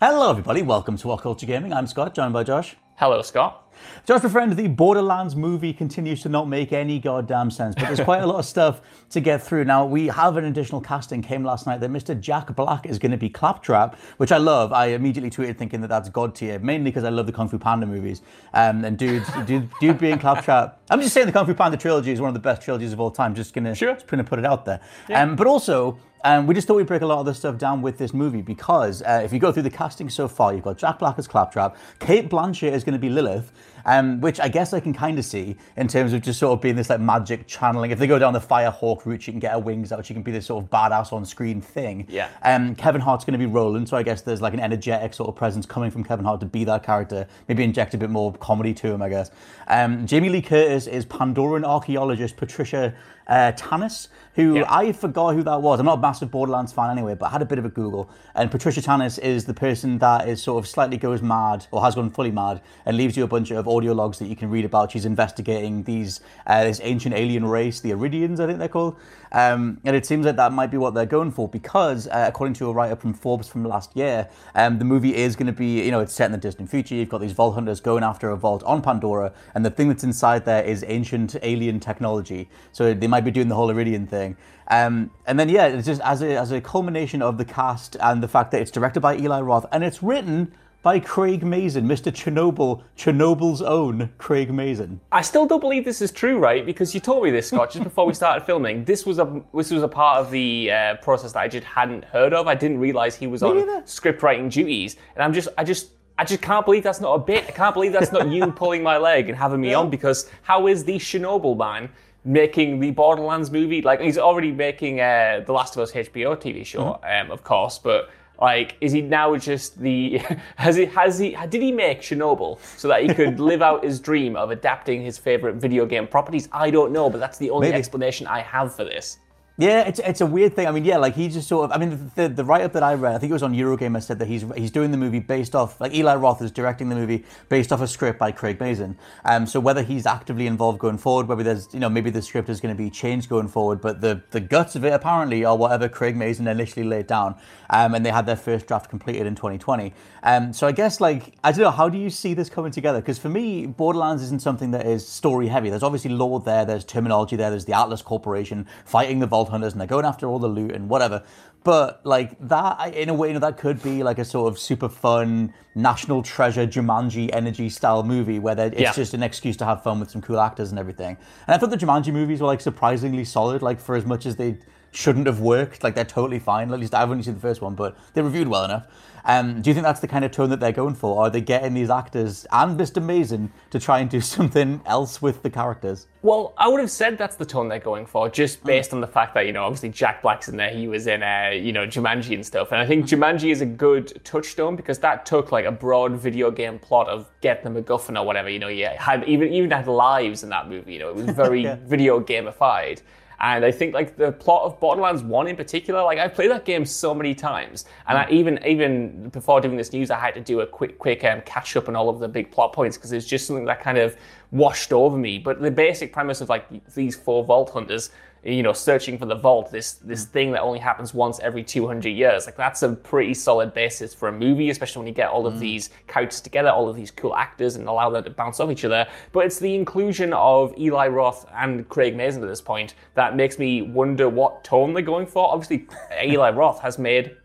Hello, everybody. Welcome to What Culture Gaming. I'm Scott, joined by Josh. Hello, Scott. Josh, my friend, the Borderlands movie continues to not make any goddamn sense, but there's quite a lot of stuff to get through. Now, we have an additional casting came last night that Mr. Jack Black is going to be Claptrap, which I love. I immediately tweeted thinking that that's God tier, mainly because I love the Kung Fu Panda movies. Um, and dude, dude, dude being Claptrap, I'm just saying the Kung Fu Panda trilogy is one of the best trilogies of all time. Just gonna, Sure. just gonna put it out there. Um, but also, um, we just thought we'd break a lot of this stuff down with this movie because uh, if you go through the casting so far, you've got Jack Black as Claptrap, Cate Blanchett is going to be Lilith, um, which I guess I can kind of see in terms of just sort of being this like magic channeling. If they go down the Firehawk route, she can get her wings out, she can be this sort of badass on screen thing. Yeah. Um, Kevin Hart's going to be Roland, so I guess there's like an energetic sort of presence coming from Kevin Hart to be that character, maybe inject a bit more comedy to him, I guess. Um, Jamie Lee Curtis is Pandoran archaeologist Patricia uh, Tannis, who Yeah. I forgot who that was. I'm not a massive Borderlands fan anyway, but I had a bit of a Google. And Patricia Tannis is the person that is sort of slightly goes mad or has gone fully mad and leaves you a bunch of audio logs that you can read about. She's investigating these uh, this ancient alien race, the Eridians, I think they're called. Um, and it seems like that might be what they're going for because, uh, according to a write up from Forbes from last year, um, the movie is going to be, you know, it's set in the distant future. You've got these vault hunters going after a vault on Pandora, and the thing that's inside there is ancient alien technology. So they might be doing the whole Eridian thing. Um, and then, yeah, it's just as a, as a culmination of the cast and the fact that it's directed by Eli Roth and it's written by Craig Mazin, Mr. Chernobyl, Chernobyl's own Craig Mazin. I still don't believe this is true, right? Because you told me this, Scott, just before we started filming. This was a this was a part of the uh, process that I just hadn't heard of. I didn't realize he was on neither. script writing duties, and I'm just I just. I just can't believe that's not a bit. I can't believe that's not you pulling my leg and having me on because how is the Chernobyl man making the Borderlands movie? Like he's already making uh, the Last of Us HBO TV show, um, of course, but like is he now just the has he has he did he make Chernobyl so that he could live out his dream of adapting his favorite video game properties? I don't know, but that's the only Maybe. explanation I have for this. Yeah, it's, it's a weird thing. I mean, yeah, like he just sort of. I mean, the, the write up that I read, I think it was on Eurogamer, said that he's he's doing the movie based off like Eli Roth is directing the movie based off a script by Craig Mazin. Um, so whether he's actively involved going forward, whether there's you know maybe the script is going to be changed going forward, but the the guts of it apparently are whatever Craig Mazin initially laid down. Um, and they had their first draft completed in 2020. Um, so I guess like I don't know, how do you see this coming together? Because for me, Borderlands isn't something that is story heavy. There's obviously lore there, there's terminology there, there's the Atlas Corporation fighting the Vault Hunters, and they're going after all the loot and whatever. But like that, in a way, you know, that could be like a sort of super fun national treasure Jumanji energy style movie where it's Yeah. just an excuse to have fun with some cool actors and everything. And I thought the Jumanji movies were like surprisingly solid, like for as much as they shouldn't have worked, like they're totally fine. At least I've only seen the first one, but they reviewed well enough. Um, do you think that's the kind of tone that they're going for? Are they getting these actors and Mr. Mazin to try and do something else with the characters? Well, I would have said that's the tone they're going for, just based on the fact that you know, obviously Jack Black's in there. He was in, uh, you know, Jumanji and stuff, and I think Jumanji is a good touchstone because that took like a broad video game plot of get the MacGuffin or whatever. You know, you had even even had lives in that movie. You know, it was very video gamified. And I think like the plot of Borderlands One in particular, like I've played that game so many times, and I even even before doing this news, I had to do a quick quick um, catch up on all of the big plot points because it's just something that kind of washed over me. But the basic premise of like these four vault hunters, you know, searching for the vault, this this thing that only happens once every 200 years, like that's a pretty solid basis for a movie, especially when you get all of these characters together, all of these cool actors, and allow them to bounce off each other. But it's the inclusion of Eli Roth and Craig Mazin at this point that makes me wonder what tone they're going for. Obviously, Eli Roth has made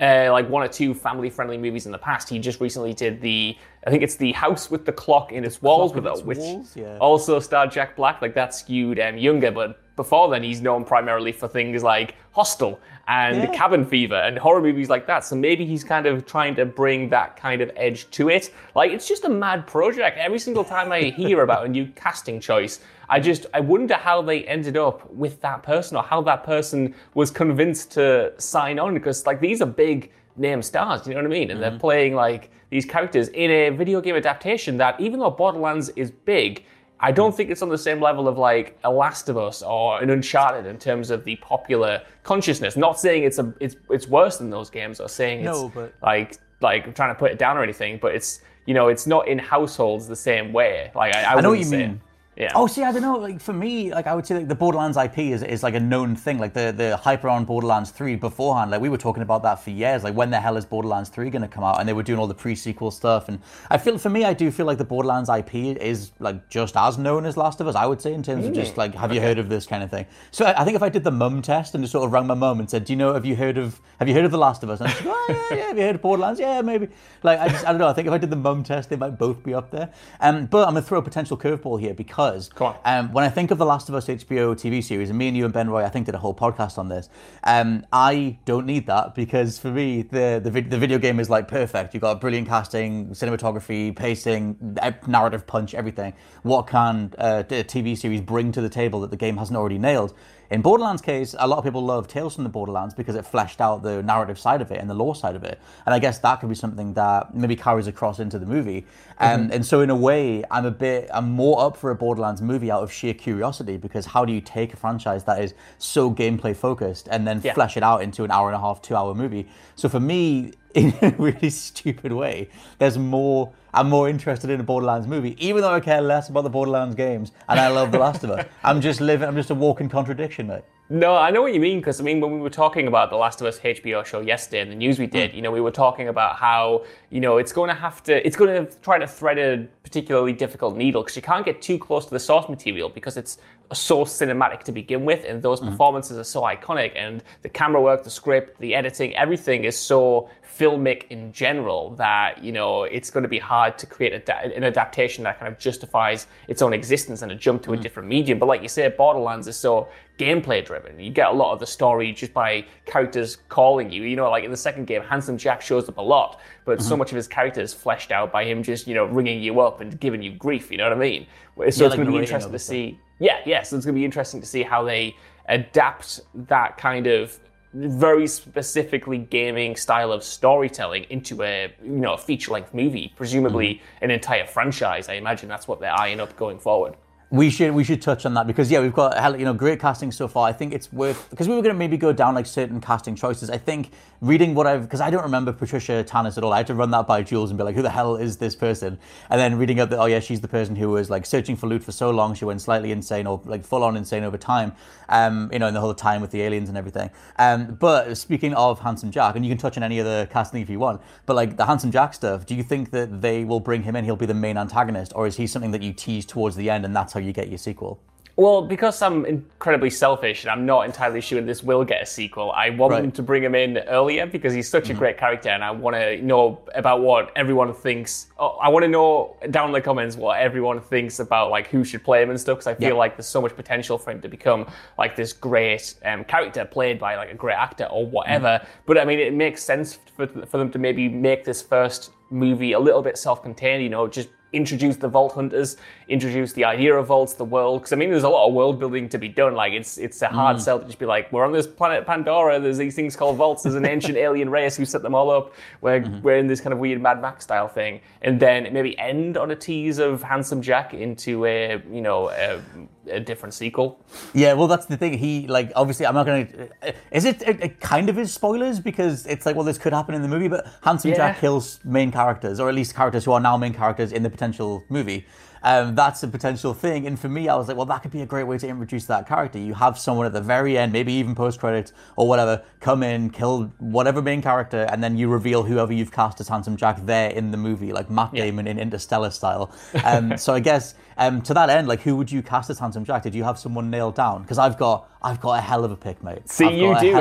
uh, like one or two family-friendly movies in the past. He just recently did the, I think it's the House with the Clock in its walls, with Its which Walls, yeah. also starred Jack Black. Like that skewed um, younger, but before then he's known primarily for things like Hostel and Yeah. Cabin Fever and horror movies like that. So maybe he's kind of trying to bring that kind of edge to it. Like it's just a mad project. Every single time I hear about a new casting choice, I just I wonder how they ended up with that person or how that person was convinced to sign on because like these are big name stars, you know what I mean? And they're mm-hmm. playing like these characters in a video game adaptation that even though Borderlands is big, I don't think it's on the same level of like a Last of Us or an Uncharted in terms of the popular consciousness. Not saying it's a it's it's worse than those games or saying No, it's but- like like I'm trying to put it down or anything, but it's you know it's not in households the same way. Like I, I, I know what you say- mean. Yeah. Oh, see, I don't know. Like for me, like I would say, like the Borderlands IP is, is like a known thing. Like the the hype around Borderlands Three beforehand. Like we were talking about that for years. Like when the hell is Borderlands Three going to come out? And they were doing all the pre sequel stuff. And I feel for me, I do feel like the Borderlands IP is like just as known as Last of Us. I would say in terms of just like, have you heard of this kind of thing? So I, I think if I did the mum test and just sort of rang my mum and said, do you know, have you heard of have you heard of the Last of Us? And she'd go, oh yeah, yeah. Have you heard of Borderlands? Yeah, maybe. Like I just I don't know. I think if I did the mum test, they might both be up there. Um, but I'm gonna throw a potential curveball here because On. um, when I think of the Last of Us HBO TV series, and me and you and Ben Roy, I think did a whole podcast on this. Um, I don't need that because for me, the the, the video game is like perfect. You've got brilliant casting, cinematography, pacing, narrative punch, everything. What can uh, a TV series bring to the table that the game hasn't already nailed? In Borderlands' case, a lot of people love Tales from the Borderlands because it fleshed out the narrative side of it and the lore side of it. And I guess that could be something that maybe carries across into the movie. Um, And so, in a way, I'm a bit, I'm more up for a Borderlands movie out of sheer curiosity because how do you take a franchise that is so gameplay focused and then Yeah. flesh it out into an hour and a half, two hour movie? So, for me, in a really stupid way, there's more. I'm more interested in a Borderlands movie, even though I care less about the Borderlands games and I love The Last of Us. I'm just living. I'm just a walking contradiction, mate. No, I know what you mean because I mean when we were talking about the Last of Us HBO show yesterday and the news we hmm. did, you know, we were talking about how you know it's going to have to, it's going to try to thread a particularly difficult needle because you can't get too close to the source material because it's so cinematic to begin with, and those hmm. performances are so iconic, and the camera work, the script, the editing, everything is so filmic in general that you know it's going to be hard to create a, an adaptation that kind of justifies its own existence and a jump to a different medium. But like you say, Borderlands is so gameplay driven. You get a lot of the story just by characters calling you. You know, like in the second game, Handsome Jack shows up a lot, but so much of his character is fleshed out by him just you know ringing you up and giving you grief. You know what I mean? So Yeah, it's like going to be interesting to see. Yeah, yeah. So it's going to be interesting to see how they adapt that kind of very specifically gaming style of storytelling into a you know a feature length movie, presumably Mm-hmm. an entire franchise. I imagine that's what they're eyeing up going forward. We should we should touch on that because yeah we've got hell, you know great casting so far. I think it's worth because we were going to maybe go down like certain casting choices. I think reading what I've because I don't remember Patricia Tannis at all. I had to run that by Jules and be like, who the hell is this person? And then reading up that oh yeah she's the person who was like searching for loot for so long she went slightly insane or like full on insane over time. Um, you know in the whole time with the aliens and everything. Um, but speaking of Handsome Jack, and you can touch on any other casting if you want, but like the Handsome Jack stuff, do you think that they will bring him in? He'll be the main antagonist, or is he something that you tease towards the end and that's how you get your sequel? Well, because I'm incredibly selfish and I'm not entirely sure this will get a sequel, I want Right. them to bring him in earlier because he's such a great character and I want to know about what everyone thinks. Oh, I want to know down in the comments what everyone thinks about like who should play him and stuff because I feel Yeah. like there's so much potential for him to become like this great um, character played by like a great actor or whatever. But I mean, it makes sense for, for them to maybe make this first movie a little bit self-contained, you know, just introduce the vault hunters introduce the idea of vaults the world because i mean there's a lot of world building to be done like it's it's a hard mm. sell to just be like we're on this planet pandora there's these things called vaults there's an ancient alien race who set them all up we're, mm-hmm. we're in this kind of weird mad max style thing and then maybe end on a tease of handsome jack into a you know a, a different sequel Yeah, well, that's the thing. He like obviously, I'm not going to. Uh, is it, it, it kind of is spoilers because it's like, well, this could happen in the movie, but Handsome Yeah. Jack kills main characters, or at least characters who are now main characters in the potential movie. Um, that's a potential thing. And for me, I was like, well, that could be a great way to introduce that character. You have someone at the very end, maybe even post credits or whatever, come in, kill whatever main character, and then you reveal whoever you've cast as Handsome Jack there in the movie, like Matt Damon in Interstellar style. Um, so I guess um, to that end, like, who would you cast as Handsome Jack? Did you have someone nailed down? Because I've got, I've got a hell of a pick, mate. See, you do,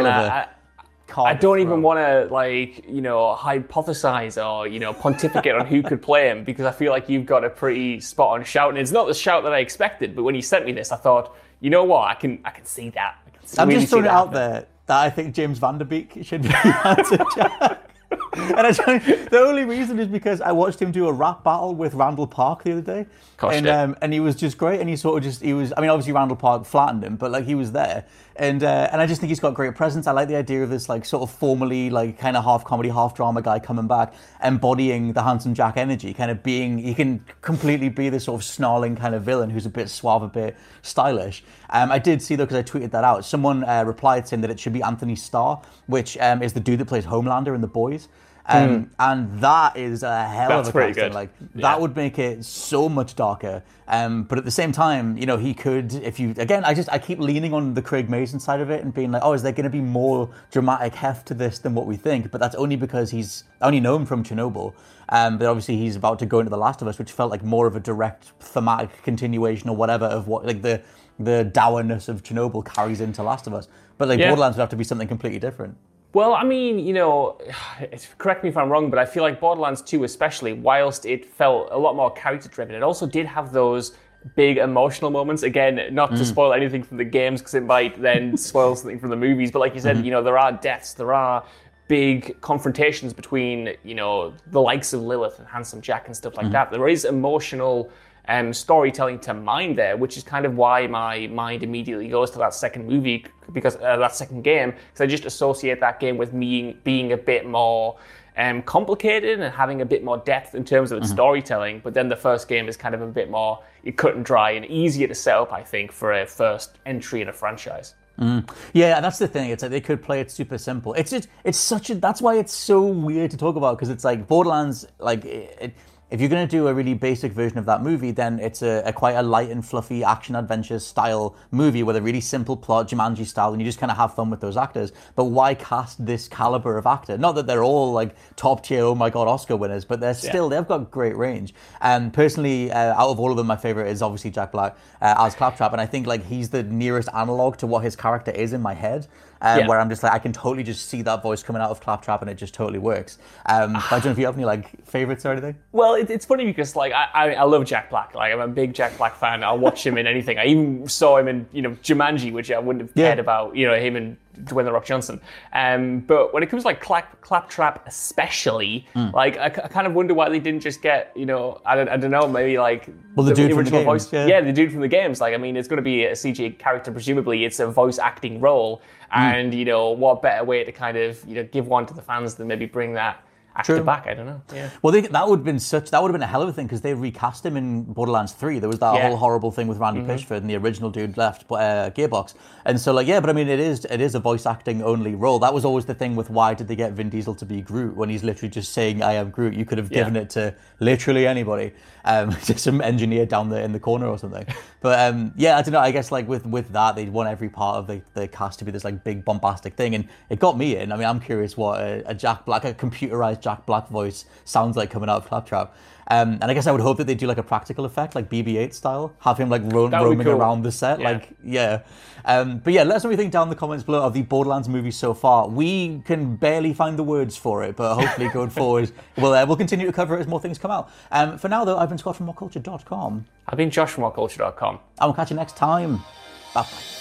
card I don't even want to like you know hypothesize or you know pontificate on who could play him because I feel like you've got a pretty spot on shout, and it's not the shout that I expected. But when you sent me this, I thought, you know what, I can I can see that. I can I'm really just throwing it out happening. there that I think James Van Der Beek should be Handsome Jack. and I tell the only reason is because I watched him do a rap battle with Randall Park the other day, Gosh, and yeah. um, and he was just great. And he sort of just he was. I mean, obviously Randall Park flattened him, but like he was there, and uh, and I just think he's got great presence. I like the idea of this like sort of formally like kind of half comedy, half drama guy coming back, embodying the handsome Jack energy, kind of being he can completely be this sort of snarling kind of villain who's a bit suave, a bit stylish. Um, I did see though because I tweeted that out. Someone uh, replied saying that it should be Anthony Starr, which um, is the dude that plays Homelander in The Boys. Um, And that is a hell. That's of a pretty casting. good. Like Yeah. that would make it so much darker. Um, but at the same time, you know, he could, if you again, I just I keep leaning on the Craig Mazin side of it and being like, oh, is there going to be more dramatic heft to this than what we think? But that's only because he's I only know him from Chernobyl. Um, but obviously he's about to go into The Last of Us, which felt like more of a direct thematic continuation or whatever of what like the the dourness of Chernobyl carries into Last of Us. But like Yeah. Borderlands would have to be something completely different. Well, I mean, you know, correct me if I'm wrong, but I feel like Borderlands 2, especially, whilst it felt a lot more character driven, it also did have those big emotional moments. Again, not to mm. spoil anything from the games because it might then spoil something from the movies, but like you said, mm-hmm. you know, there are deaths, there are big confrontations between, you know, the likes of Lilith and Handsome Jack and stuff like mm-hmm. that. There is emotional um, storytelling to mine there, which is kind of why my mind immediately goes to that second movie because uh, that second game because I just associate that game with me being a bit more um, complicated and having a bit more depth in terms of its storytelling. But then the first game is kind of a bit more cut and dry and easier to set up, I think, for a first entry in a franchise. Yeah, that's the thing. It's like they could play it super simple. It's just, it's such a. That's why it's so weird to talk about because it's like Borderlands. Like, it, it, if you're gonna do a really basic version of that movie, then it's a, a quite a light and fluffy action adventure style movie with a really simple plot, Jumanji style, and you just kind of have fun with those actors. But why cast this caliber of actor? Not that they're all like top tier, oh my god, Oscar winners, but they're still they've got great range. And personally, uh, out of all of them, my favorite is obviously Jack Black uh, as Claptrap, and I think like he's the nearest analog to what his character is in my head. Um, Yeah. Where I'm just like I can totally just see that voice coming out of Claptrap, and it just totally works. Um, I don't know if you have any like favorites or anything. Well, it, it's funny because like I, I, I love Jack Black. Like I'm a big Jack Black fan. I'll watch him in anything. I even saw him in you know Jumanji, which I wouldn't have Yeah. cared about. You know him and Dwayne the Rock Johnson. Um, but when it comes to like clap, Claptrap, especially, Hmm. like I, I kind of wonder why they didn't just get you know I don't, I don't know maybe like Well, the dude from the games, voice. yeah. the dude from the games. Like I mean, it's going to be a CG character. Presumably, it's a voice acting role. Hmm. And you know what better way to kind of you know give one to the fans than maybe bring that actor True. back? I don't know. Yeah. Well, they, that would have been such that would have been a hell of a thing because they recast him in Borderlands Three. There was that Yeah. whole horrible thing with Randy Pitchford and the original dude left uh, Gearbox, and so like yeah, but I mean it is it is a voice acting only role. That was always the thing with why did they get Vin Diesel to be Groot when he's literally just saying I am Groot. You could have given it to literally anybody, um, just some engineer down there in the corner or something. But um, yeah, I don't know. I guess like with with that they'd want every part of the, the cast to be this like big bombastic thing, and it got me in. I mean, I'm curious what a, a Jack Black, a computerized Jack Black voice sounds like coming out of Claptrap. Um, and I guess I would hope that they do like a practical effect, like BB-8 style, have him like ro- That would be roaming cool. around the set, Yeah. like yeah. Um, but yeah, let us know what you think down in the comments below of the Borderlands movie so far. We can barely find the words for it, but hopefully going forward, we'll uh, we'll continue to cover it as more things come out. Um, for now though, I've been Scott from WhatCulture.com. I've been Josh from WhatCulture.com. I will catch you next time. Bye bye.